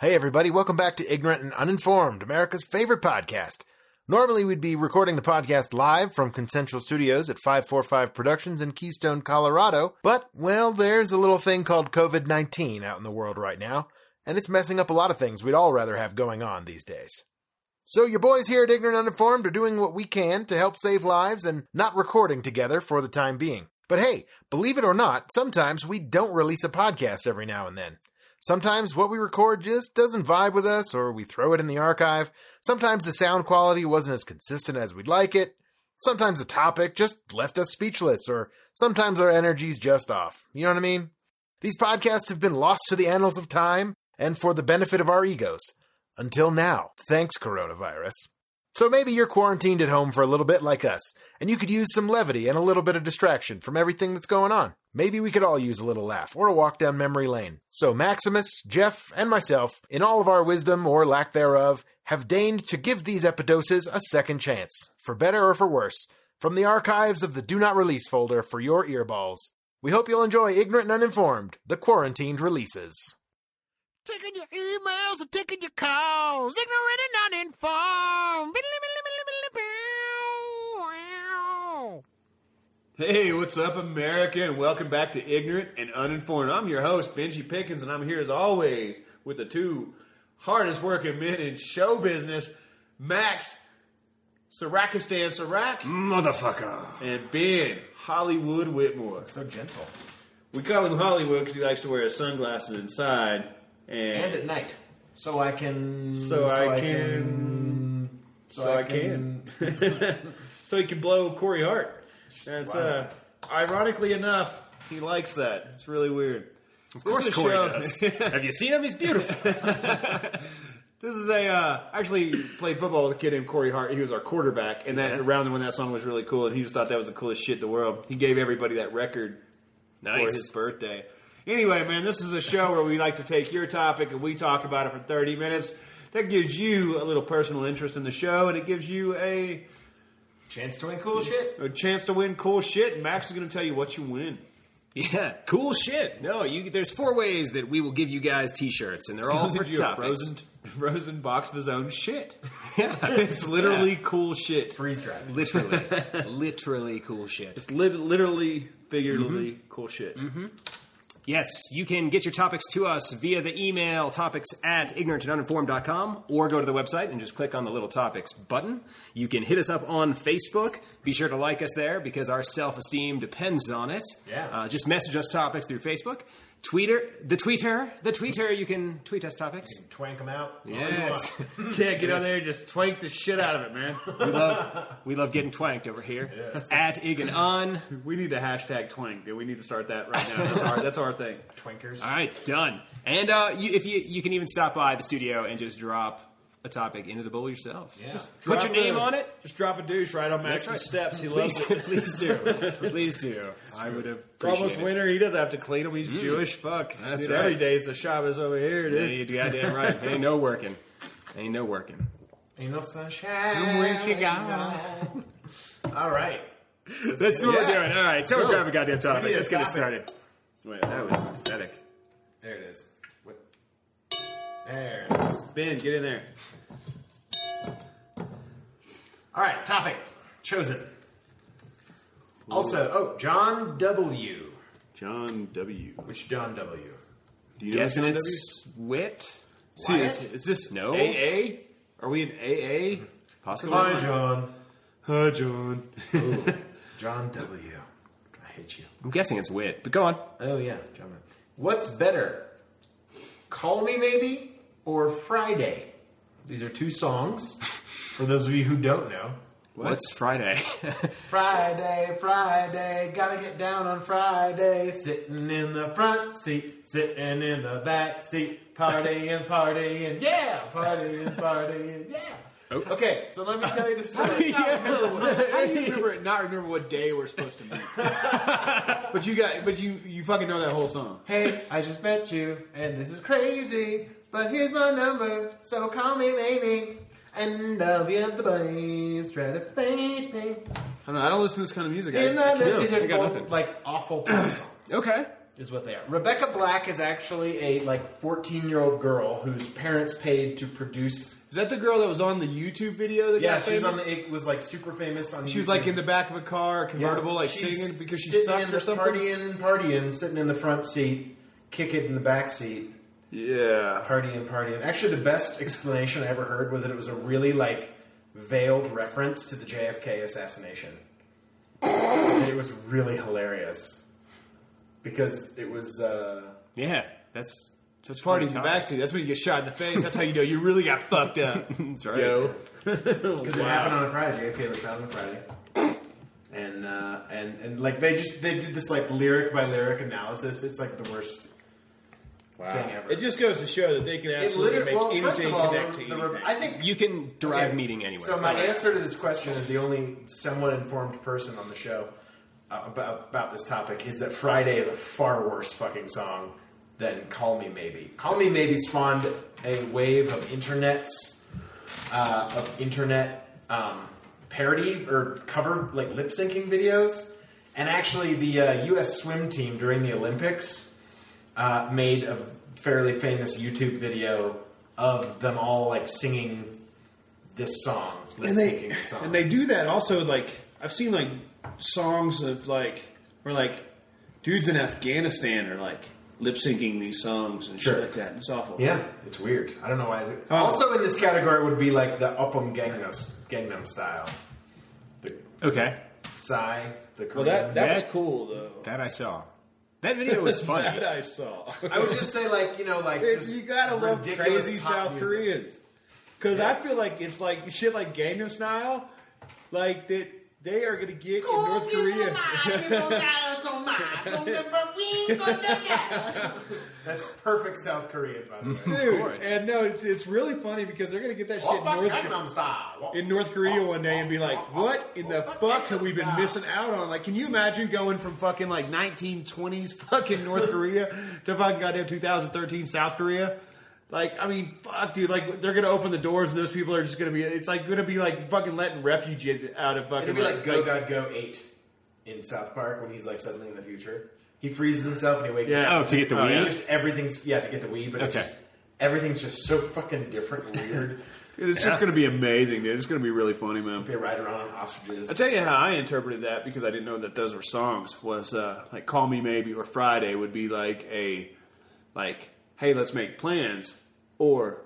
Hey, everybody, welcome back to Ignorant and Uninformed, America's favorite podcast. Normally, we'd be recording the podcast live from Consensual Studios at 545 Productions in Keystone, Colorado, but, well, there's a little thing called COVID 19 out in the world right now, and it's messing up a lot of things we'd all rather have going on these days. So, your boys here at Ignorant Uninformed are doing what we can to help save lives and not recording together for the time being. But hey, believe it or not, sometimes we don't release a podcast every now and then. Sometimes what we record just doesn't vibe with us, or we throw it in the archive. Sometimes the sound quality wasn't as consistent as we'd like it. Sometimes a topic just left us speechless, or sometimes our energy's just off. You know what I mean? These podcasts have been lost to the annals of time and for the benefit of our egos. Until now. Thanks, coronavirus. So maybe you're quarantined at home for a little bit like us, and you could use some levity and a little bit of distraction from everything that's going on. Maybe we could all use a little laugh or a walk down memory lane. So Maximus, Jeff, and myself, in all of our wisdom or lack thereof, have deigned to give these epidoses a second chance, for better or for worse, from the archives of the Do Not Release folder for your earballs. We hope you'll enjoy Ignorant and Uninformed, the quarantined releases. Taking your emails and taking your calls. Ignorant and uninformed. Hey, what's up, America, and welcome back to Ignorant and Uninformed. I'm your host, Benji Pickens, and I'm here as always with the two hardest working men in show business, Max Sarakistan Sarak Motherfucker. and Ben Hollywood Whitmore. So gentle. We call him Hollywood because he likes to wear his sunglasses inside, and, And at night. So I can. so, I can, so I can, so he can blow Corey Hart. That's uh, ironically enough, he likes that. It's really weird. Of course, Corey show- does. Have you seen him? He's beautiful. This is a uh, actually played football with a kid named Corey Hart. He was our quarterback, and that around when that song was really cool, and he just thought that was the coolest shit in the world. He gave everybody that record for his birthday. Anyway, man, this is a show where we like to take your topic and we talk about it for 30 minutes. That gives you a little personal interest in the show, and it gives you a, Chance to win cool shit. a chance to win cool shit. And Max is going to tell you what you win. Yeah, cool shit. No, you. There's four ways that we will give you guys T-shirts, and they're all for you a topics. frozen, frozen box of his own shit. Yeah, It's literally cool shit. Freeze drive. literally, literally cool shit. Lit- literally, figuratively, Mm-hmm. cool shit. Yes, you can get your topics to us via the email topics at ignorantanduninformed.com or go to the website and just click on the little topics button. You can hit us up on Facebook. Be sure to like us there because our self esteem depends on it. Yeah. Uh, just message us topics through Facebook. Twitter, the tweeter, the tweeter, you can tweet us topics. Twank them out. Yes. Yeah, get on there and just twank the shit out of it, man. we love we love getting twanked over here. At Ig and On. We need a hashtag twank, dude. We need to start that right now. That's our, that's our thing. Twankers. All right, done. And uh, you, if you you can even stop by the studio and just drop a topic into the bowl yourself. Yeah. Just put your name a- on it. Just drop a douche right on That's Max's right. steps. He Please, loves it. please do. Please do. I would It's appreciate almost it. winter. He doesn't have to clean them. He's mm. Jewish. Fuck. That's dude, right. Every day is the Shabbos over here, Yeah, dude. you goddamn right. Ain't no working. Ain't no working. Ain't no sunshine. Where's she gone? All right. That's what we're doing. All right, so Go. we'll grab a goddamn topic. need Let's get it started. Wait, That was pathetic. There it is. What? There it is. Ben, get in there. All right, topic chosen. Also, oh, John W. John W. Which John W? Do you know Guessing John it's wit. See, is, is this No. AA? Are we in AA? Possibly. Hi, John. Hi, John. Ooh, John W. I hate you. I'm guessing it's wit, but go on. Oh yeah, John. What's better? Call Me Maybe or Friday? These are two songs. For those of you who don't know. What? What's Friday? Friday, Friday, gotta get down on Friday. Sitting in the front seat, sitting in the back seat, partying, partying, yeah, partying, partying, yeah. Oh. Okay, so let me tell you the story. How do you remember not remember what day we're supposed to meet? but you got, but you you fucking know that whole song. hey, I just met you, and this is crazy, but here's my number, so call me maybe. And I'll be at the place, try to paint me. I don't know. I don't listen to this kind of music. I, In the, no, these I are got both, nothing. like awful pop songs. okay. is what they are. Rebecca Black is actually a like 14 year old girl whose parents paid to produce. Is that the girl that was on the YouTube video that Yeah, got she was famous? on the. It was like super famous on. she was YouTube. like in the back of a car, a convertible, like She's singing because she sitting sucked in or the something. Partying, partying, sitting in the front seat, kick it in the back seat, Yeah. partying, partying. Actually, the best explanation I ever heard was that it was a really like veiled reference to the JFK assassination. it was really hilarious because it was. Uh, Yeah, that's such Party funny in the backseat. That's when you get shot in the face. That's how you know you really got fucked up. That's right. Yo. Because it happened on a Friday. JFK was found on a Friday. And uh, and and like they just they did this like lyric by lyric analysis. It's like the worst thing ever. It just goes to show that they can It absolutely literally- make well, anything first of all, connect the- to the- anything. I think You can derive Okay, meaning anywhere. So my answer to this question is the only somewhat informed person on the show uh, about about this topic is that Friday is a far worse fucking song than Call Me Maybe. Call Me Maybe spawned a wave of internets uh, of internet um, parody or cover like lip syncing videos, and actually the uh, U.S. swim team during the Olympics uh, made a fairly famous YouTube video of them all like singing this song, and they song. and they do that also. Like I've seen like songs of like where like dudes in Afghanistan are like lip syncing these songs and Sure. shit like that. It's awful. yeah, it's weird. I don't know why. Is it? Oh. Also in this category would be like the Oppa Gangnam, Gangnam style, the Okay, Psy, the Korean. Well, that that was cool though. that I saw. That video was funny. that I saw. I would just say like you know like just you gotta love crazy South music. Koreans because I feel like it's like shit like Gangnam Style, like that they are gonna get in North Korea. That's perfect South Korean, by the way. Dude, course. and no, it's, it's really funny because they're gonna get that shit in North, Gangnam style. in North Korea one day and be like, "What in the fuck have we been missing out on?" Like, can you imagine going from fucking like 1920s fucking North Korea to fucking goddamn 2013 South Korea? Like, I mean, fuck, dude. Like, they're gonna open the doors, and those people are just gonna be. It's like gonna be like fucking letting refugees out of fucking. It'd be like Go God Go Eight in South Park when he's like suddenly in the future. He freezes himself and he wakes Yeah. up. Oh, to get the Oh, weed. yeah. Just everything's yeah to get the weed, but it's Okay. just everything's just so fucking different and weird. It's just gonna be amazing, dude. It's gonna be really funny, man. they ride around on ostriches. I'll tell you how I interpreted that because I didn't know that those were songs. Was uh, like "Call Me Maybe" or "Friday" would be like a like, "Hey, let's make plans," or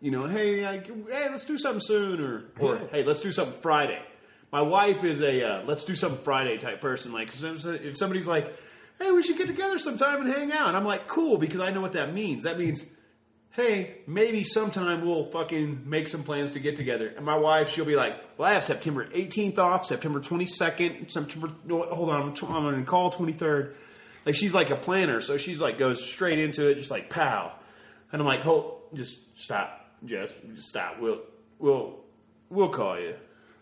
you know, "Hey, I, hey, let's do something soon," or or "Hey, let's do something Friday." My wife is a uh, "Let's do something Friday" type person. Like, if somebody's like, "Hey, we should get together sometime and hang out," I'm like, "Cool," because I know what that means. That means hey, maybe sometime we'll fucking make some plans to get together. And my wife, she'll be like, well, I have September 18th off, September 22nd, September, no, hold on, I'm, going to call 23rd. Like, she's like a planner, so she's like, goes straight into it, just like, pow. And I'm like, hold, just stop, Jess, just stop. We'll, we'll, we'll call you,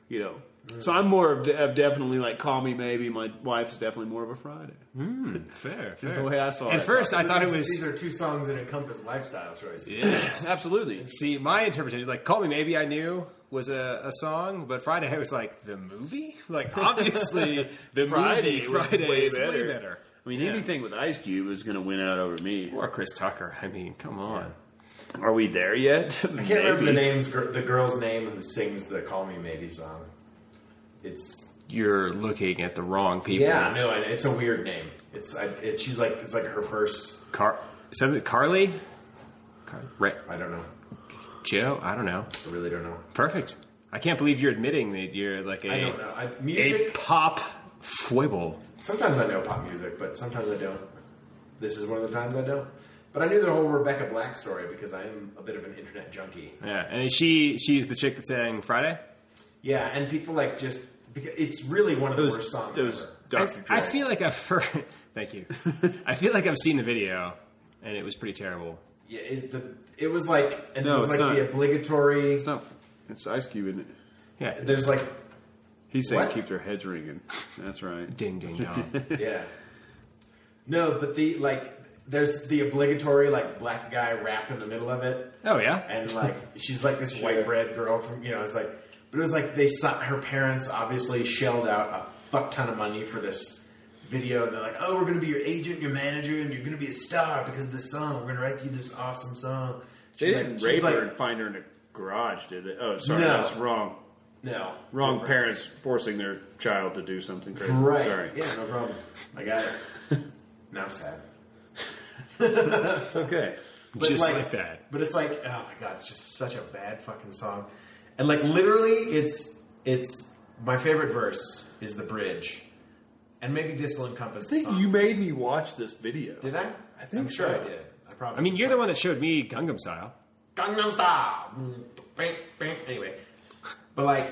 you know. Mm. So I'm more of, de- of definitely like call me maybe. My wife's definitely more of a Friday. Mm, fair, Is the way I saw it. At first, I thought it was These are two songs that encompass lifestyle choices. yes. absolutely. See, my interpretation, like "Call Me Maybe," I knew was a, a song, but Friday I was like the movie. Like obviously, the Friday movie Friday way is better. way better. I mean, Yeah. anything with Ice Cube is going to win out over me. Or Chris Tucker. I mean, come on. Are we there yet? I can't remember the names. The girl's name who sings the "Call Me Maybe" song. It's You're looking at the wrong people. yeah, no, and it's a weird name. It's I, it, she's like it's like her first. Car- something- Carly? Car- Ra- I don't know. Joe? I don't know. I really don't know. Perfect. I can't believe you're admitting that you're like a, I don't know. I, a music. pop foible. Sometimes I know pop music, but sometimes I don't. This is one of the times I don't. But I knew the whole Rebecca Black story because I am a bit of an internet junkie. Yeah, and is she she's the chick that sang Friday. Yeah, and people like just because it's really one of the Those, worst songs those ever. I, Dr. Dre. I feel like I've heard. Thank you. I feel like I've seen the video, and it was pretty terrible. Yeah, it, the, it was like and No, it was it's like not. the obligatory. It's not. It's Ice Cube, isn't it? Yeah, There's like He's saying What? keep their heads ringing. That's right. ding ding dong. yeah. No, but the like there's the obligatory like black guy rap in the middle of it. oh yeah, and like she's like this white bread girl from you know it's like but it was like they saw her parents obviously shelled out a fuck ton of money for this video, and they're like, "Oh, we're going to be your agent, your manager, and you're going to be a star because of this song. We're going to write you this awesome song." They She's didn't like- rape like, her and find her in a garage, did they? Oh, sorry, No. that's wrong. No, Wrong different. parents forcing their child to do something crazy. Right? Sorry. Yeah, no problem. I got it. now I'm sad. It's okay. But Just like that. But it's like, oh my god, it's just such a bad fucking song. And like literally, it's it's my favorite verse is the bridge, and maybe this will encompass. I the think song. you made me watch this video. did I? I think I'm sure so. I did. I probably. I mean, you're the one that showed me Gangnam Style. Gangnam Style. Bang, bang. Anyway, but like,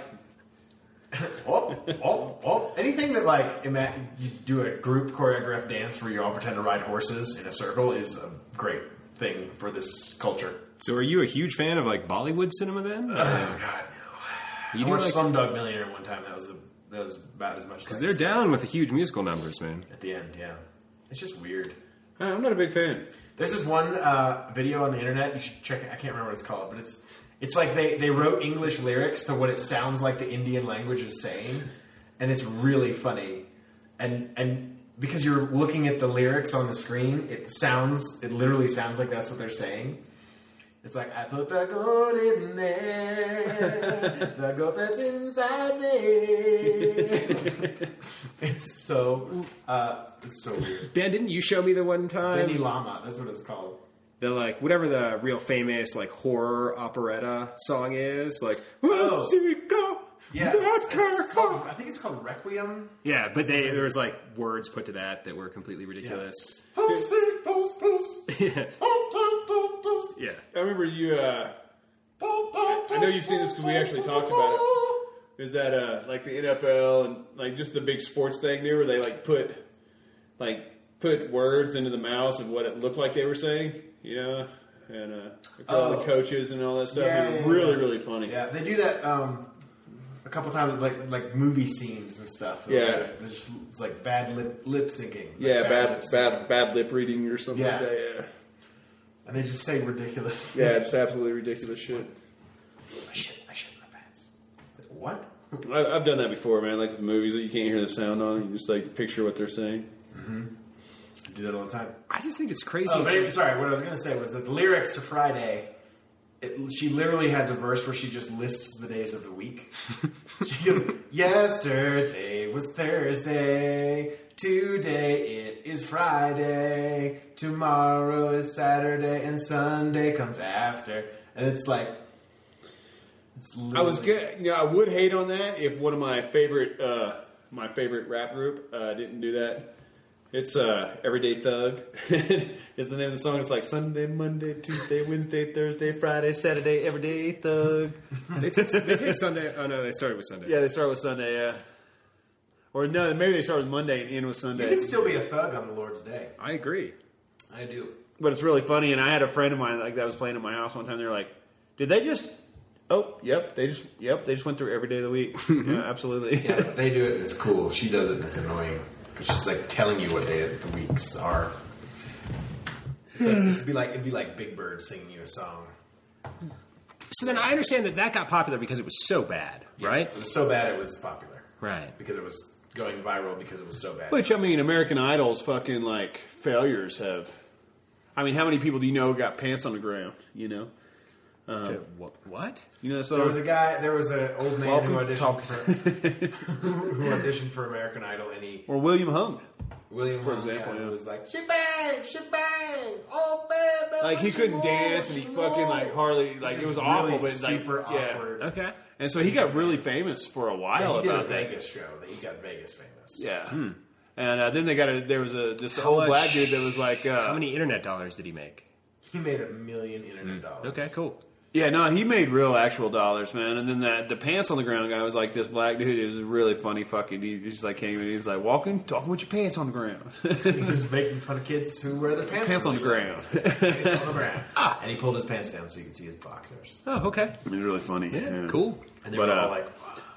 oh, oh, oh, anything that like ima- you do a group choreographed dance where you all pretend to ride horses in a circle is a great thing for this culture. So, are you a huge fan of like Bollywood cinema then? Oh God, no. you I do watched like Slumdog Millionaire one time. That was the that was about as much. because they're down with the huge musical numbers, man. at the end. Yeah, it's just weird. I'm not a big fan. There's this one uh, video on the internet. You should check it. I can't remember what it's called, but it's it's like they they wrote English lyrics to what it sounds like the Indian language is saying, and it's really funny. And and because you're looking at the lyrics on the screen, it sounds it literally sounds like that's what they're saying. It's like I put the gold in there, the gold that's inside me. it's so uh, it's so weird. Ben, didn't you show me the one time? Benny Lava, that's what it's called. the like whatever the real famous like horror operetta song is, like Oh. Musica Yeah, it's, it's called, I think it's called Requiem. Yeah, but they there was like words put to that that were completely ridiculous. yeah. yeah. I remember you. Uh, I know you've seen this because we actually talked about it. Is that uh, like the NFL and like just the big sports thing there, where they like put like put words into the mouths of what it looked like they were saying, you know, and uh, for all the Oh. coaches and all that stuff. Yeah, It was yeah, really, yeah. really funny. Yeah, they do that um, a couple times, with, like like movie scenes and stuff. Yeah. it's, just- it's like bad lip lip syncing. It's Yeah, like bad, lip bad, bad lip reading or something Yeah. like that. Yeah, and they just say ridiculous. yeah, it's absolutely ridiculous shit. I shit, I shit my pants. What? I, I've done that before, man. Like with movies that you can't hear the sound on, you just like picture what they're saying. Mm-hmm. I do that all the time. I just think it's crazy. Oh, but anyway, sorry. What I was going to say was that the lyrics to Friday, it, she literally has a verse where she just lists the days of the week. she goes, "Yesterday was Thursday. Today it is Friday. Tomorrow is Saturday, and Sunday comes after." And it's like, it's I was good. You know, I would hate on that if one of my favorite, uh, my favorite rap group uh, didn't do that. It's uh, Everyday Thug. is the name of the song. It's like Sunday, Monday, Tuesday, Wednesday, Thursday, Friday, Saturday, Everyday Thug. they, take, they take Sunday. Oh no, they started with Sunday. yeah, they start with Sunday. Yeah. Or no, maybe they start with Monday and end with Sunday. You Sunday. can still be a thug on the Lord's day. I agree. I do. But it's really funny, and I had a friend of mine like that was playing at my house one time. They're like, "Did they just?" Oh, yep. They just, yep. They just went through every day of the week. yeah, absolutely. Yeah, they do it. and It's cool. She does it. and It's annoying because she's like telling you what day of the weeks are. Like- It'd be like it'd be like Big Bird singing you a song. So then I understand that that got popular because it was so bad, right? It was so bad it was popular Right. because it was going viral because it was so bad. Which I mean, American Idol's fucking like failures have. I mean, how many people do you know got pants on the ground? You know, The- what? what? you know. So there was a guy. There was an old man who auditioned Talk- for who auditioned for American Idol, and he or William Hung. William For Hung, example, yeah, yeah. was like she bang, she bang, oh baby, Like he couldn't want, dance, and he fucking want?" like hardly like This it was awful, really but like super yeah. awkward. Okay. And so he got really famous for a Yeah, while he did a about that. Vegas show. That he got Vegas famous. Yeah. And uh, then they got a there was a this How old much- black dude that was like uh, How many internet dollars did he make? He made a million internet dollars. Okay, cool. Yeah, no, he made real actual dollars, man. And then that the pants on the ground guy was like this black dude. It was really funny. Fucking, he just like came in. He's like walking, talking with your pants on the ground. He was making fun of kids who wear their pants, Pants on the really ground. Pants on the ground. Ah. And he pulled his pants down so you could see his boxers. Oh, okay. it was really funny. Yeah, cool. And they But, were uh, all like,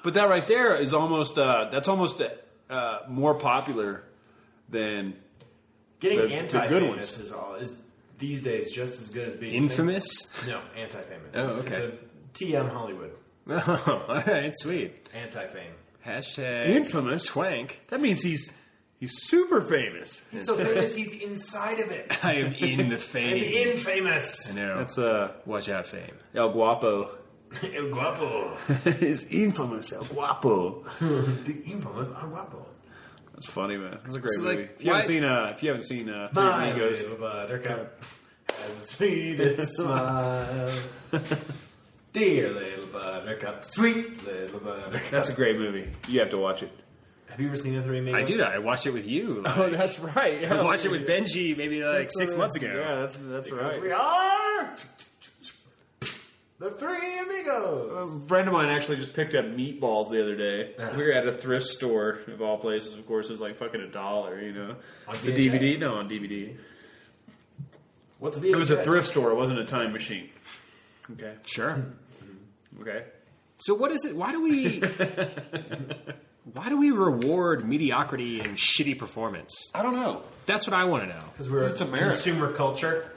But that right there is almost uh, that's almost uh, more popular than getting the- the good anti-famous ones. is all is these days just as good as being Infamous. famous. No, anti-famous. Oh, okay. It's a TM Hollywood Oh, all right, sweet. anti-fame. Hashtag infamous. twank. That means he's He's super famous. He's so famous, he's inside of it. I am in the And fame. infamous. I know. That's uh, Watch out, fame. El Guapo. El Guapo. He's infamous El Guapo. the infamous El Guapo. That's funny, man. That's a great So, movie. like, if you haven't seen, uh, if you haven't seen uh, Three My Amigos, little buttercup has the sweetest smile. Dear little buttercup, sweet little buttercup. that's a great movie. You have to watch it. Have you ever seen the Three Amigos? I do that. I watched it with you. Like, Oh, that's right. I watched it with Benji maybe like six months ago. Yeah, that's that's right. We are the Three Amigos. A friend of mine actually just picked up meatballs the other day. Uh-huh. We were at a thrift store of all places. Of course, it was like fucking a dollar. You know, On the VHS? DVD. No, on DVD. What's a It was a thrift store. It wasn't a time machine. Okay. Sure. Okay. So what is it? Why do we? why do we reward mediocrity and shitty performance? I don't know. That's what I want to know. Because we're It's a America. consumer culture.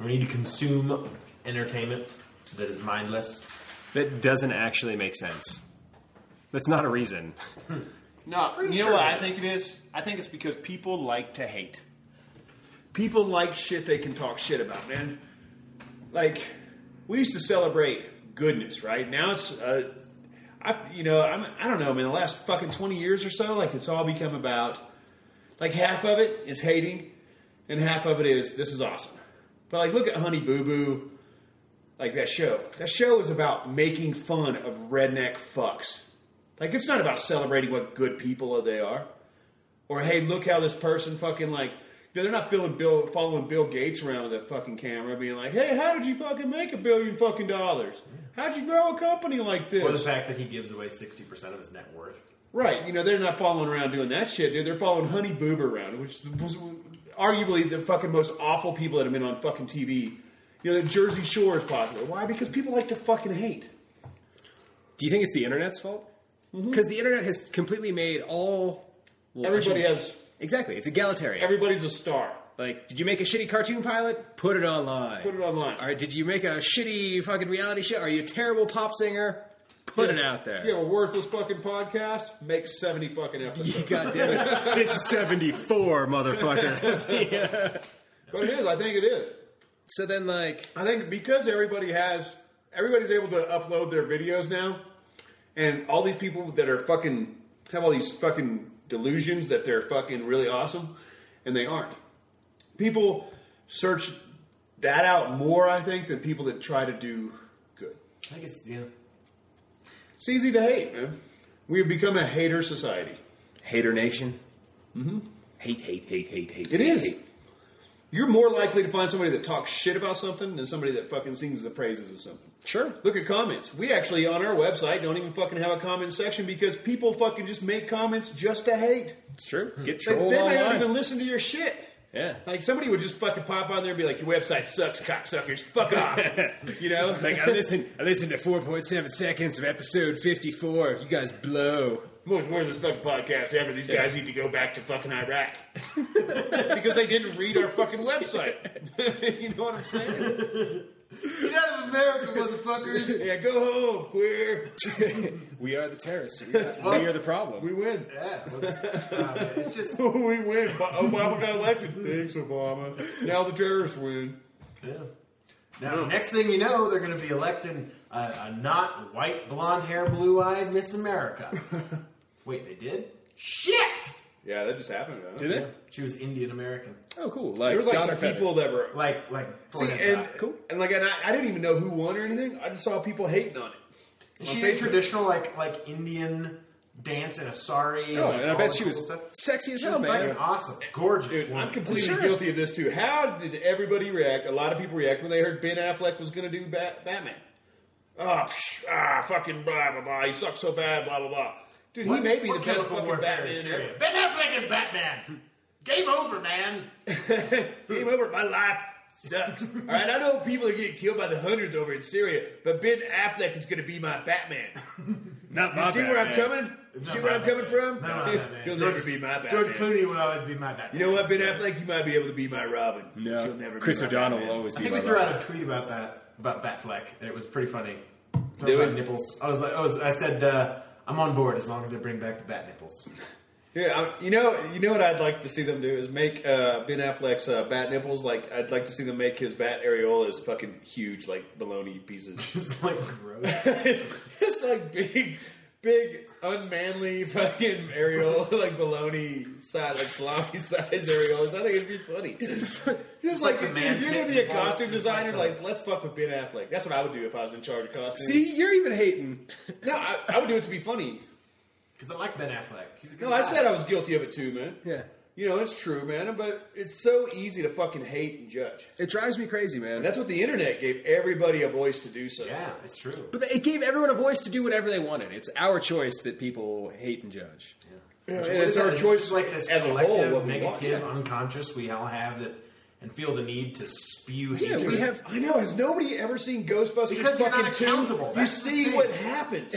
We need to consume entertainment that is mindless. That doesn't actually make sense. That's not a reason. No, you sure know what it I is. think it is? I think it's because people like to hate. People like shit they can talk shit about, man. Like we used to celebrate goodness, right? Now it's, uh, I, you know, I'm, I don't know, man. The last fucking twenty years or so, like it's all become about, like half of it is hating, and half of it is this is awesome. But like, look at Honey Boo Boo, like that show. That show is about making fun of redneck fucks. Like it's not about celebrating what good people they are, or hey, look how this person fucking like. You know, they're not feeling Bill, following Bill Gates around with a fucking camera, being like, "Hey, how did you fucking make a billion fucking dollars? How'd you grow a company like this?" Or the fact that he gives away 60% of his net worth. Right. You know, they're not following around doing that shit, dude. They're following Honey Boober around, which was arguably the fucking most awful people that have been on fucking TV. You know, the Jersey Shore is popular. Why? Because people like to fucking hate. Do you think it's the internet's fault? Mm-hmm. Because the internet has completely made all. Well, Everybody actually- has. exactly. It's egalitarian. Everybody's a star. like, did you make a shitty cartoon pilot? Put it online. Put it online. All right. Did you make a shitty fucking reality show? Are you a terrible pop singer? Put it out there. You have a worthless fucking podcast. Make seventy fucking episodes. God damn it. this is 74, motherfucker. But it is. I think it is. So then, like, I think because everybody has, everybody's able to upload their videos now, and all these people that are fucking have all these fucking delusions that they're fucking really awesome, and they aren't. People search that out more, I think, than people that try to do good. I guess, yeah. It's easy to hate, man. We've become a hater society. Hater Nation. Mm-hmm. Hate, hate, hate, hate, hate. It hate, is. hate. You're more likely to find somebody that talks shit about something than somebody that fucking sings the praises of something. Sure. Look at comments. We actually on our website don't even fucking have a comment section because people fucking just make comments just to hate. It's true. Hmm. Get They, trolled they might not even listen to your shit. Yeah. Like somebody would just fucking pop on there and be like, "Your website sucks, cocksuckers. Fuck off." you know, Like I listened, I listened to 4.7 seconds of episode 54. You guys blow. Most worthless fucking podcast ever. These guys need to go back to fucking Iraq because they didn't read our fucking website. you know what I'm saying? Get out of America, motherfuckers! Yeah, go home, queer. We are the terrorists. We are, we are the problem. We win. yeah, let's- uh, man, it's just. we win. Obama got elected. Thanks, Obama. Now the terrorists win. Yeah. Now, hmm. next thing you know, they're going to be electing a, a not white, blonde hair, blue eyed Miss America. Wait, they did? Shit! Yeah, that just happened. Huh? Did it? She was Indian American. Oh, cool. Like, There was like Donner some Feather. people that were Like, like, See, forehead and drop. cool, and like, and I, I didn't even know who won or anything. I just saw people hating on it. Is on she a Facebook. traditional, like, like Indian dance in a sari? Oh, like, and I bet she cool was stuff? sexy as She hell, was fucking awesome. Gorgeous. Dude, woman. I'm completely Sure. guilty of this too. How did everybody react? A lot of people react when they heard Ben Affleck was going to do Bat- Batman. Oh, psh, ah, fucking blah blah blah. He sucks so bad, blah blah blah. Dude, he What- may be the best fucking Batman ever. Ben Affleck is Batman. Game over, man. Game over. My life sucks. All right, I know people are getting killed by the hundreds over in Syria, but Ben Affleck is going to be my Batman. Not You see where I'm coming? It's see not where I'm coming from? No, not Batman. He'll George- never be my Batman. George Clooney will always be my Batman. You know what, Ben Affleck? You might be able to be my Robin. but No. you'll never Chris be my O'Donnell Batman. will always be I be think my we threw Robin. out a tweet about that about Batfleck, and it was pretty funny. Talking Did about we? nipples. I was like, I was, I said, uh, I'm on board as long as they bring back the bat nipples. Yeah, I, you know, you know what I'd like to see them do is make uh, Ben Affleck's uh, bat nipples like I'd like to see them make his bat areolas fucking huge, like baloney pieces. It's like gross. it's, it's like big, big, unmanly fucking areola, like baloney size, like salami size areolas. I think it'd be funny. It's like, like dude, if you're gonna be a costume designer, like like let's fuck with Ben Affleck. That's what I would do if I was in charge of costumes. See, you're even hating. no, I, I would do it to be funny. Because I like Ben Affleck. He's a good No, I said I was guilty of it too, man. Yeah. You know, it's true, man, but it's so easy to fucking hate and judge. It drives me crazy, man. And that's what the internet gave everybody a voice to do so. Yeah, it's true. but it gave everyone a voice to do whatever they wanted. It's our choice that people hate and judge. Yeah, Which- and it's our that? choice It's like this as a whole. collective, What we want. negative, Yeah. unconscious we all have that, and feel the need to spew Yeah, hatred. we have. I know. Has nobody ever seen Ghostbusters? Because you're fucking not two? accountable. You That's the see thing. what happens.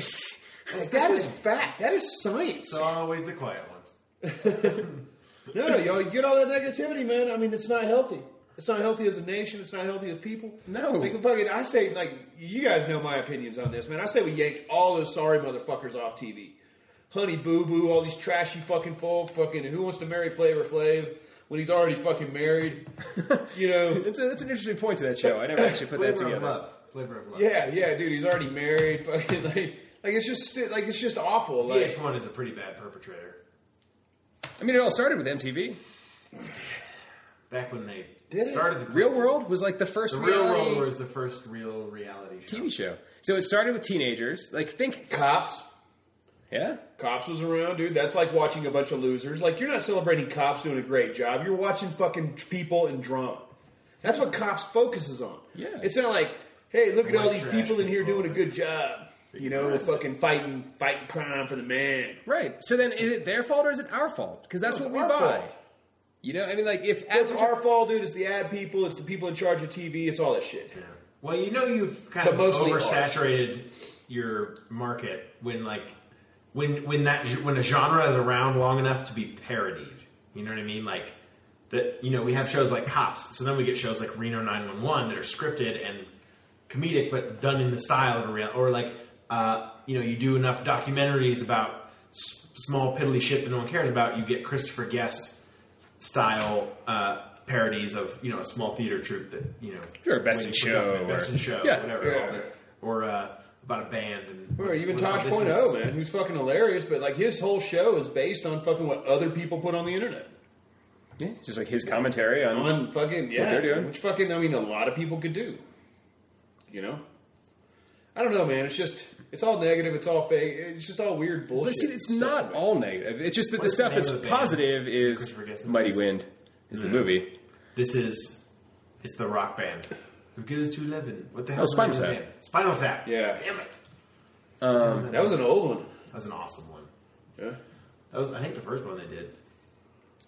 That's that the is thing. fact. That is science. So always the quiet ones. no, y'all you get all that negativity, man. I mean, it's not healthy. It's not healthy as a nation. It's not healthy as people. No. Like, fucking, I say, like, you guys know my opinions on this, man. I say we yank all those sorry motherfuckers off TV. Honey Boo Boo, all these trashy fucking folk, fucking Who Wants to Marry Flavor Flav when he's already fucking married. You know, It's, a, it's an interesting point to that show. I never actually put that Flavor of together. love. Flavor of love. yeah, yeah, dude, he's already married. Fucking like, like it's just like it's just awful. Like, VH1 is a pretty bad perpetrator. I mean, it all started with MTV. Back when they Did it? started the Real World was like the first The Real reality World was the first real reality show. TV show. So it started with teenagers. Like, think, cops. yeah, Cops was around, dude. That's like watching a bunch of losers. Like you're not celebrating cops doing a great job. You're watching fucking people in drama. That's what cops focuses on. Yeah. It's not like, hey, look at all White these trash people in here people. doing a good job. You know, arrested. fucking fighting, fighting crime for the man. right. So then, is it their fault or is it our fault? Because that's No, what it's we our buy. fault. You know, I mean, like if It's our fault, dude. It's the ad people. It's the people in charge of TV. It's all that shit. Yeah. Well, you know you've kind But of mostly oversaturated your market when like when when that when a genre is around long enough to be parodied. You know what I mean? Like that. You know, we have shows like Cops, so then we get shows like Reno 911 that are scripted and comedic, but done in the style of a real. Or like uh, you know, you do enough documentaries about s- small piddly shit that no one cares about. You get Christopher Guest style uh, parodies of you know a small theater troupe that you know Sure, Best in Show or, best in show, Yeah. whatever, Yeah. or uh, about a band and Or even whatnot. Tosh This Point is- oh, man, who's fucking hilarious, but like his whole show is based on fucking what other people put on the internet. yeah, it's just like his commentary on. on fucking yeah, they're doing. which fucking I mean a lot of people could do. You know, I don't know, man. It's just it's all negative. It's all fake. It's just all weird bullshit. But see, it's not all negative. It's just that What the is the stuff name that's of the band? positive is Christopher Guest Mighty movies? Wind is the movie. This is it's the rock band who goes to eleven. What the hell? Oh, is the name Spinal of the Tap. band? Spinal Tap. Yeah. Damn it. Um, that was an old one. That was an awesome one. Yeah. That was I think the first one they did.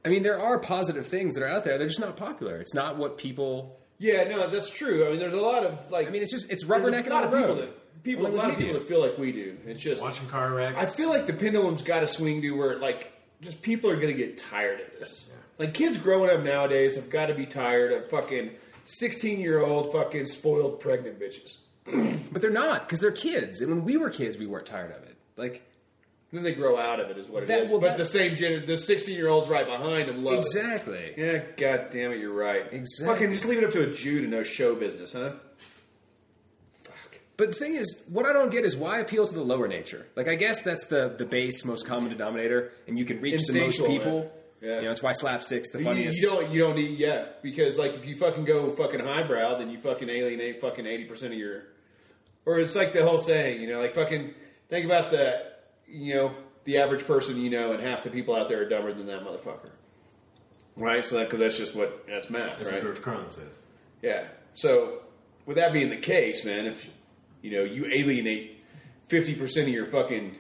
I mean, there are positive things that are out there. They're just not popular. It's not what people. Yeah, no, that's true. I mean, there's a lot of like. I mean, it's just it's there's rubbernecking a lot on of the people road. that people, a lot of people that feel like we do. It's just Watching car wrecks. I feel like the pendulum's got to swing to where like just people are going to get tired of this. Like kids growing up nowadays have got to be tired of fucking sixteen year old fucking spoiled pregnant bitches. But they're not because they're kids. And when we were kids, we weren't tired of it. Like Then they grow out of it, is what it is. That- well, but that- the same gender, the sixteen-year-olds right behind them love it. exactly. Yeah, god damn it, you're right. Exactly. Fucking just leave it up to a Jew to know show business, huh? Fuck. But the thing is, what I don't get is why appeal to the lower nature. Like I guess that's the the base, most common denominator, and you can reach the most people. man. Yeah. You know, it's why slapstick's the You, funniest. you don't, you don't need, yeah, because like if you fucking go fucking highbrow, then you fucking alienate fucking eighty percent of your, or it's like the whole saying, you know, like fucking think about the, you know, the average person you know, and half the people out there are dumber than that motherfucker, right? So because that's just what that's math, That's right? what George Carlin says. Yeah. So, with that being the case, man, if you know you alienate fifty percent of your fucking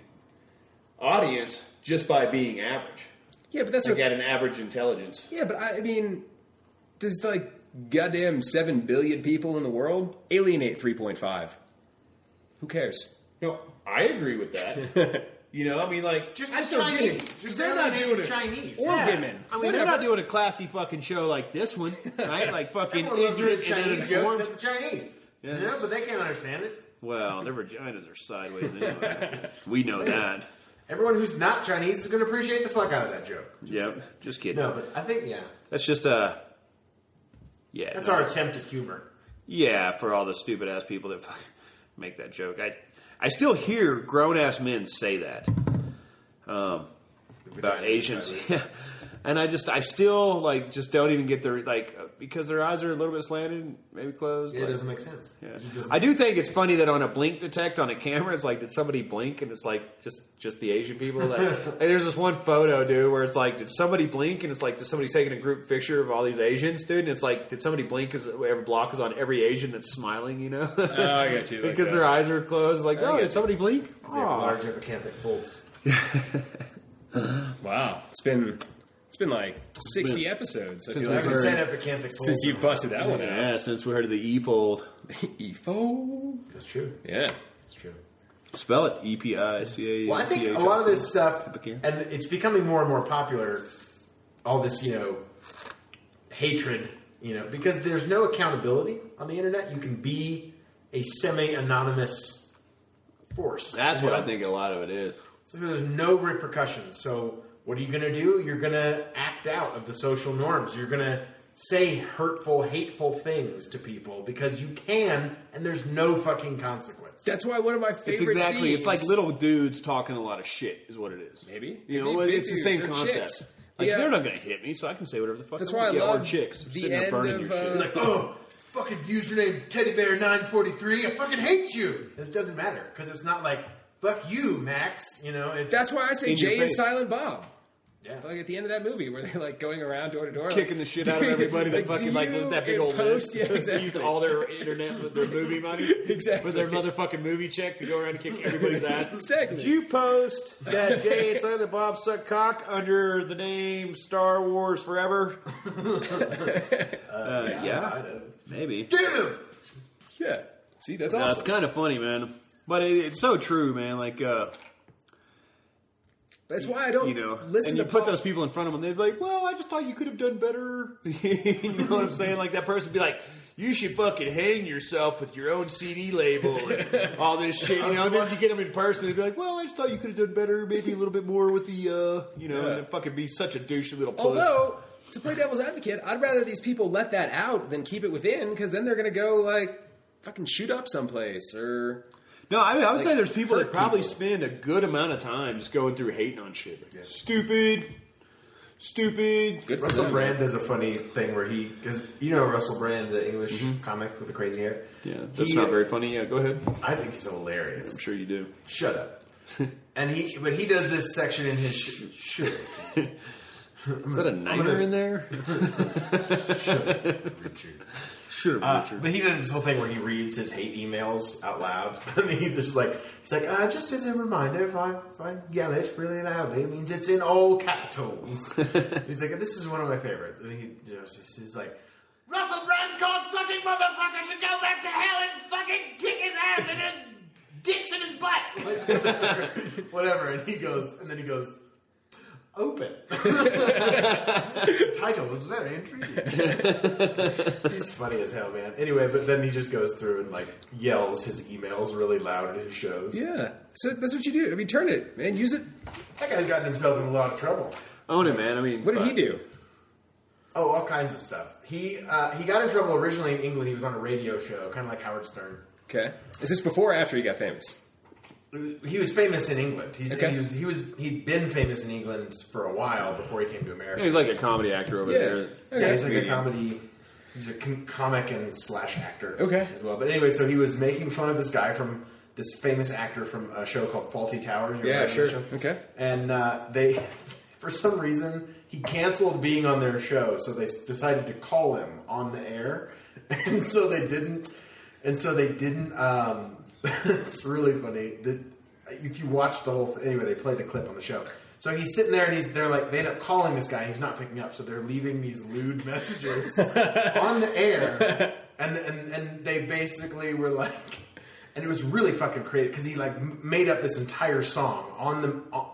audience just by being average, yeah, but that's like what, at an average intelligence. yeah, but I, I mean, there's like goddamn seven billion people in the world. Alienate three point five. Who cares? No, I agree with that. you know, I mean, like, Just I just the don't get it. Just they're not doing the it. Chinese. Or women. I mean, Whatever. they're not doing a classy fucking show like this one, right? Like fucking Everyone ignorant Chinese jokes the Chinese. Yeah. Yeah, but they can't understand it. Well, their vaginas are sideways anyway. we know that. Everyone who's not Chinese is going to appreciate the fuck out of that joke. Yep, just kidding. No, but I think yeah, That's just uh yeah. that's no, our attempt at humor. Yeah, for all the stupid ass people that fuck- make that joke. I I still hear grown ass men say that. Um about Asians. Yeah. And I just I still like just don't even get their like uh, because their eyes are a little bit slanted, maybe closed. Yeah, it doesn't make sense. Yeah. Doesn't- I do think it's funny that on a blink detect on a camera, it's like, did somebody blink? And it's like just just the Asian people. That, like, there's this one photo, dude, where it's like, did somebody blink? And it's like, did somebody taking a group picture of all these Asians, dude? And it's like, did somebody blink? Because every block is on every Asian that's smiling, you know? Oh, I got you. like because that. their eyes are closed. It's like, oh, get did you. somebody blink? They have large epicanthic folds. Wow, it's been it's been like sixty episodes. I Since feel we like I can heard- say epicanthic folds. since you busted that one out. Yeah, since we heard of the E fold. Efo. That's true. Yeah. That's true. Spell it E P I C A. Well, I think a lot of this stuff, Epicant. and it's becoming more and more popular. All this, you know, hatred, you know, because there's no accountability on the internet. You can be a semi-anonymous force. That's you what know? I think a lot of it is. So there's no repercussions. So what are you going to do? You're going to act out of the social norms. You're going to say hurtful, hateful things to people because you can, and there's no fucking consequence. That's why one of my It's favorite exactly. It's like little dudes talking a lot of shit, is what it is. Maybe. You know, Maybe it's the same concept. chicks. Like Yeah. they're not going to hit me, so I can say whatever the fuck. That's I why I want. yeah, love or chicks the sitting there end burning of, your shit. uh, like, oh, fucking username teddybear943. I fucking hate you. And it doesn't matter because it's not like fuck you, Max. You know, it's That's why I say Jay and. Silent Bob. Yeah. Like at the end of that movie, where they're like going around door to door, Kicking the shit out of everybody that like, fucking like that big old post, list. Yeah, exactly. used all their internet, their movie money, Exactly. for their motherfucking movie check to go around and kick everybody's ass. Exactly. Did you post that Jay and Silent Bob suck cock under the name Star Wars Forever? uh, yeah, I know. maybe. Damn. Yeah. See, that's Yeah, awesome. it's kind of funny, man. But it, it's so true, man. Like, uh, That's why I don't you know, listen and to you put pop- those people in front of them, they'd be like, "Well, I just thought you could have done better." you know what I'm saying? Like that person would be like, "You should fucking hang yourself with your own CD label and all this shit." You know, and then you get them in person, they'd be like, "Well, I just thought you could have done better, maybe a little bit more with the, uh, you know," Yeah. and then fucking be such a douchey little puss. Although, to play devil's advocate, I'd rather these people let that out than keep it within, because then they're going to go like fucking shoot up someplace or No, I, mean, I would say there's people that probably people. spend a good amount of time just going through hating on shit. Like, Stupid, stupid. good Russell them. Brand does a funny thing where he, because you know Russell Brand, the English mm-hmm. comic with the crazy hair. Yeah, that's He- not very funny. Yeah, go ahead. I think he's hilarious. I'm sure you do. Shut up. and he, but he does this section in his sh- shirt. Is that a niner in there? Richard. Should Uh, have Richard. but he does this whole thing where he reads his hate emails out loud, and he's just like, he's like, uh, just as a reminder, if I, if I yell it really loudly, it means it's in all capitals. he's like, this is one of my favorites, and he, you know, just, he's like, Russell Brand cock sucking motherfucker should go back to hell and fucking kick his ass and his dicks in his butt. like, whatever, whatever, and he goes, and then he goes. Open. the title was very intriguing. He's funny as hell, man. Anyway, but then he just goes through and like yells his emails really loud at his shows. Yeah, so that's what you do. I mean, turn it, man. Use it. That guy's gotten himself in a lot of trouble. Own it, man. I mean, What did he do? Oh, all kinds of stuff. He uh, he got in trouble originally in England. He was on a radio show, kind of like Howard Stern. Okay, is this before or after he got famous? He was famous in England. He's, Okay. He was he was he'd been famous in England for a while before he came to America. He's like a comedy actor over Yeah. there. Okay. yeah, he's like a comedy. He's a com- comic and slash actor. Okay. as well. But anyway, so he was making fun of this guy from this famous actor from a show called Fawlty Towers. You Yeah, heard of sure. show? Okay. And uh, they, for some reason, he canceled being on their show, so they s- decided to call him on the air, and so they didn't. And so they didn't. Um, it's really funny. The, if you watch the whole thing, anyway, they played the clip on the show. So he's sitting there, and he's they're like they end up calling this guy, and he's not picking up. So they're leaving these lewd messages on the air, and and and they basically were like, and it was really fucking creative because he like made up this entire song on the on,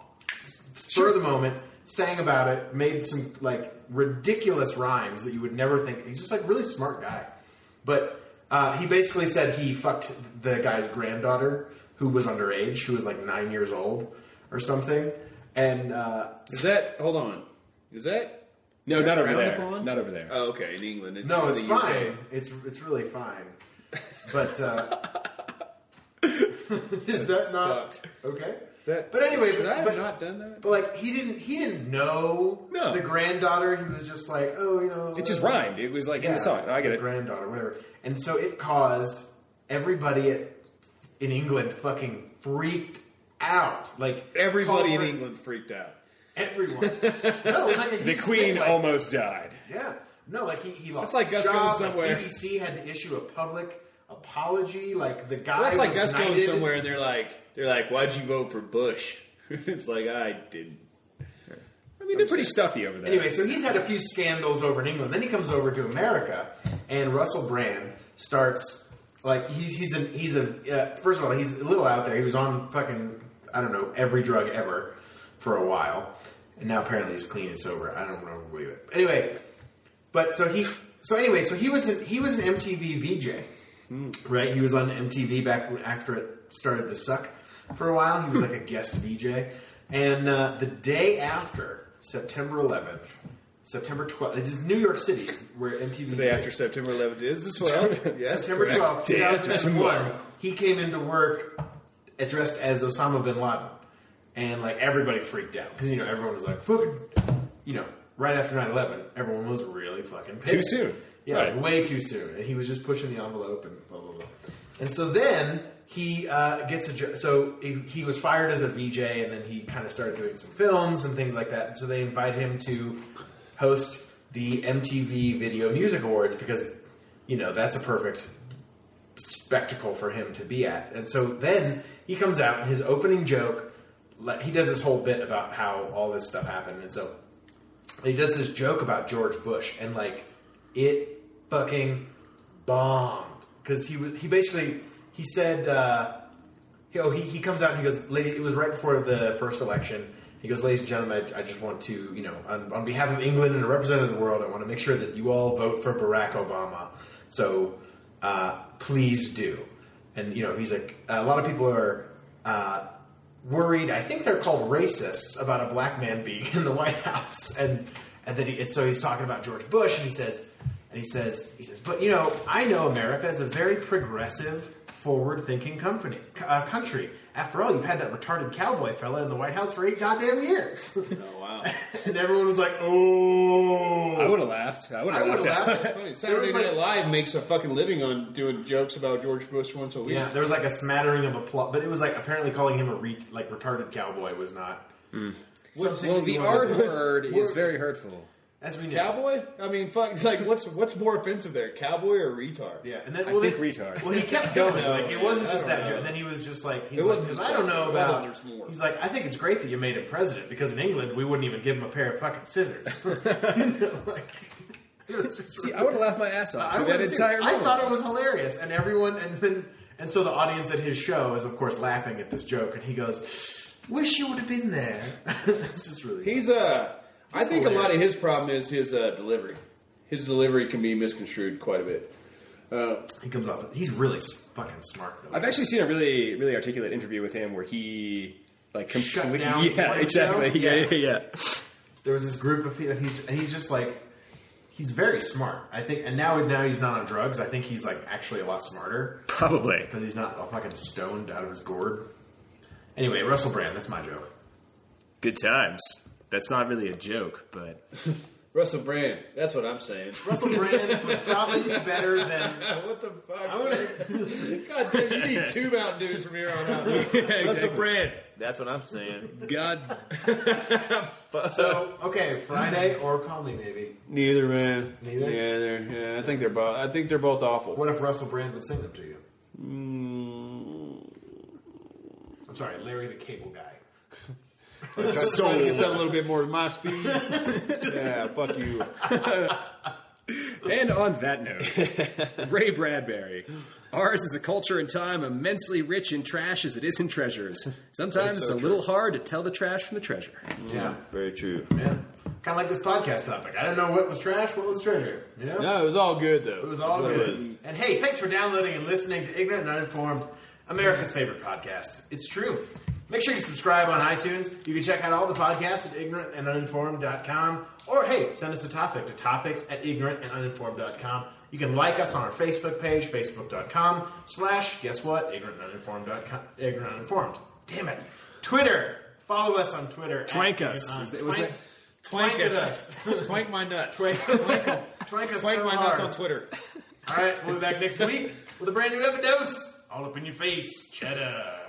spur of the moment, sang about it, made some like ridiculous rhymes that you would never think. He's just like really smart guy, but uh, he basically said he fucked the guy's granddaughter who was underage, who was like nine years old or something. And uh, Is that? Hold on. Is that? No, not over there. upon? Not over there. Oh, okay. In England, it's no, it's the UK. fine. It's it's really fine. But uh, is that not okay? That? But anyway, should I have but- not done that? But like he didn't he didn't know No. the granddaughter. He was just like, oh, you know, It just uh, rhymed. It was like in the song. I get the it. Granddaughter, whatever. And so it caused everybody at, in England fucking freaked out. Like Everybody in England freaked out. Everyone. no, like The queen like- almost died. Yeah. No, like he, he lost. It's like Gus going job, like somewhere. BBC had to issue a public apology. Like the guy. That's like was us going somewhere and they're like, they're like, why'd you vote for Bush? it's like I didn't. I mean, they're pretty stuffy over there. Anyway, so he's had a few scandals over in England. Then he comes over to America, and Russell Brand starts like he's he's a he's a uh, first of all he's a little out there. He was on fucking I don't know every drug ever for a while, and now apparently he's clean and sober. I don't know believe it. Anyway, but so he so anyway so he was an, he was an MTV VJ, right? He was on MTV back after it started to suck for a while. He was like a guest VJ, and uh, the day after September 11th, September 12th, this is New York City where MTV. The day after September 11th is as well. yes, September correct. 12th, 2001, he came into work dressed as Osama bin Laden, and like everybody freaked out because you know everyone was like fucking, you know, right after 9/11, everyone was really fucking pissed. Too soon. yeah, Right. like, way too soon, and he was just pushing the envelope and blah blah blah. And so then he uh, gets a so he, he was fired as a VJ, and then he kind of started doing some films and things like that. So they invited him to host the MTV Video Music Awards because you know that's a perfect spectacle for him to be at. And so then he comes out and his opening joke, he does this whole bit about how all this stuff happened. And so he does this joke about George Bush and like it fucking bombed because he was he basically he said uh, he, oh, he he comes out and he goes, lady, it was right before the first election. He goes, ladies and gentlemen, I, I just want to, you know, on, on behalf of England and a representative of the world, I want to make sure that you all vote for Barack Obama. So uh, please do. And you know, he's like, a lot of people are uh, worried. I think they're called racists about a black man being in the White House, and and then he, and so he's talking about George Bush, and he says, and he says, he says, but you know, I know America is a very progressive, forward-thinking company, uh, country. After all, you've had that retarded cowboy fella in the White House for eight goddamn years, Oh wow. and everyone was like, oh, I would have laughed. I would have laughed. have laughed. Funny, Saturday There was, Night like- Live makes a fucking living on doing jokes about George Bush once a week. Yeah, there was like a smattering of applause, but it was like apparently calling him a re- like retarded cowboy was not. something Well, the you R word is very hurtful. As we know. Cowboy? I mean, fuck. Like, what's what's more offensive there, cowboy or retard? Yeah, and then I well, think then- retard. Well, he kept going. No, like it wasn't just that know. joke. And then he was just like, he's It like, wasn't because just I don't know about. there's more. He's like, I think it's great that you made him president because in England we wouldn't even give him a pair of fucking scissors. you know, like, it was just See, I would have laughed my ass off I that would've entire I moment. thought it was hilarious, and everyone, and then, and so the audience at his show is of course laughing at this joke, and he goes, "Wish you would have been there." it's just really. He's uh, I He's think a lot of his problem is his uh, delivery. His delivery can be misconstrued quite a bit. Uh, he comes off. He's really fucking smart though. I've actually seen a really, really articulate interview with him where he like Shut completely, down yeah, morning exactly, show? yeah, Yeah. yeah, yeah. there was this group of people, and he's and he's just like he's very smart. I think, and now now he's not on drugs. I think he's like actually a lot smarter Probably. because he's not all fucking stoned out of his gourd. Anyway, Russell Brand. That's my joke. Good times. That's not really a joke, but Russell Brand. That's what I'm saying. Russell Brand would probably be better than. what the fuck? I would. God damn, you need two Mountain Dews from here on out. Russell Brand. That's what I'm saying. God, So okay, Friday or call me maybe. Neither, man. Neither? Yeah, they're. Yeah, I think they're both. I think they're both awful. What if Russell Brand would sing them to you? Mm, I'm sorry, Larry the Cable Guy. So get that a little bit more my speed. yeah, fuck you. And on that note, Ray Bradbury. Ours is a culture and time immensely rich in trash as it is in treasures. Sometimes That's it's so a little hard to tell the trash from the treasure. Yeah, Very true. yeah. Kind of like this podcast topic. I didn't know what was trash, what was treasure. You know? No, it was all good though. It was all It good. was. And hey, thanks for downloading and listening to Ignorant and Uninformed, America's favorite podcast. It's true. Make sure you subscribe on iTunes. You can check out all the podcasts at ignorantanduninformed.com. Or, hey, send us a topic to topics at ignorantanduninformed.com. You can like us on our Facebook page, facebook.com slash, guess what, ignorantanduninformed.com, ignorant. Damn it. Twitter. Follow us on Twitter. Twank Ignorant us. That- was Twank- Twank Twank us. Twank my nuts. Twank, twank us Twank so my hard. nuts on Twitter. All right, we'll be back next week with a brand new episode. All up in your face. Cheddar.